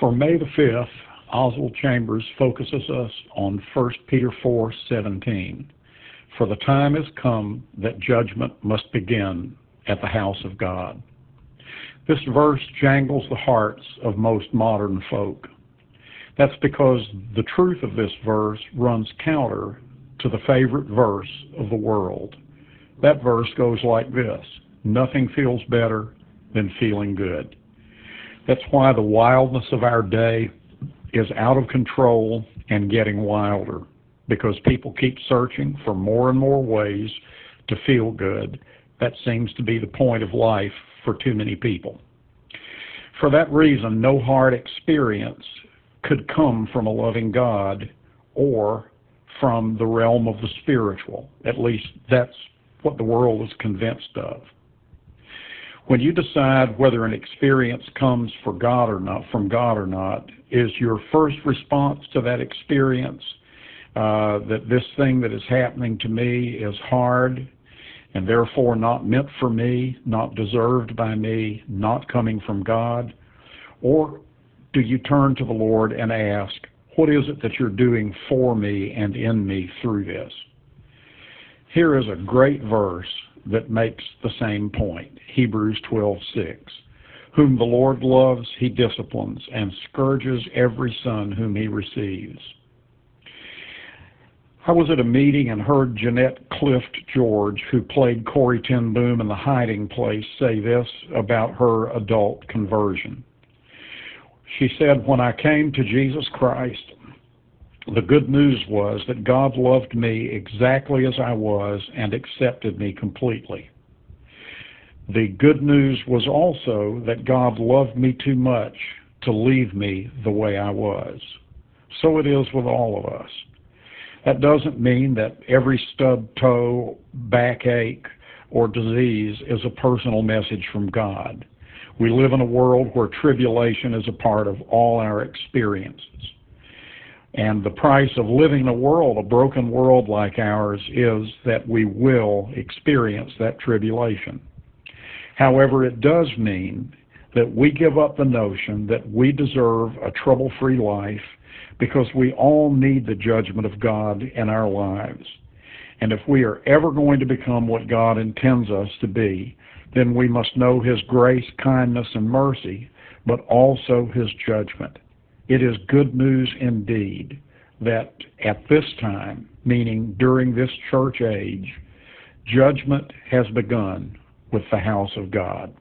For May the 5th, Oswald Chambers focuses us on 1 Peter 4:17. For the time has come that judgment must begin at the house of God. This verse jangles the hearts of most modern folk. That's because the truth of this verse runs counter to the favorite verse of the world. That verse goes like this Nothing feels better than feeling good. That's why the wildness of our day is out of control and getting wilder because people keep searching for more and more ways to feel good. That seems to be the point of life for too many people. For that reason, no hard experience could come from a loving God or from the realm of the spiritual. At least that's what the world is convinced of. When you decide whether an experience comes for God or not, from God or not, is your first response to that experience uh, that this thing that is happening to me is hard and therefore not meant for me, not deserved by me, not coming from God? Or do you turn to the Lord and ask, what is it that you're doing for me and in me through this? Here is a great verse that makes the same point. Hebrews 12:6. Whom the Lord loves, he disciplines and scourges every son whom he receives. I was at a meeting and heard Jeanette Clift George, who played Corrie ten Boom in The Hiding Place, say this about her adult conversion. She said, When I came to Jesus Christ, the good news was that God loved me exactly as I was and accepted me completely. The good news was also that God loved me too much to leave me the way I was. So it is with all of us. That doesn't mean that every stub toe, backache, or disease is a personal message from God. We live in a world where tribulation is a part of all our experiences. And the price of living in a world, a broken world like ours, is that we will experience that tribulation. However, it does mean that we give up the notion that we deserve a trouble free life because we all need the judgment of God in our lives. And if we are ever going to become what God intends us to be, then we must know His grace, kindness, and mercy, but also His judgment. It is good news indeed that at this time, meaning during this church age, judgment has begun with the house of God.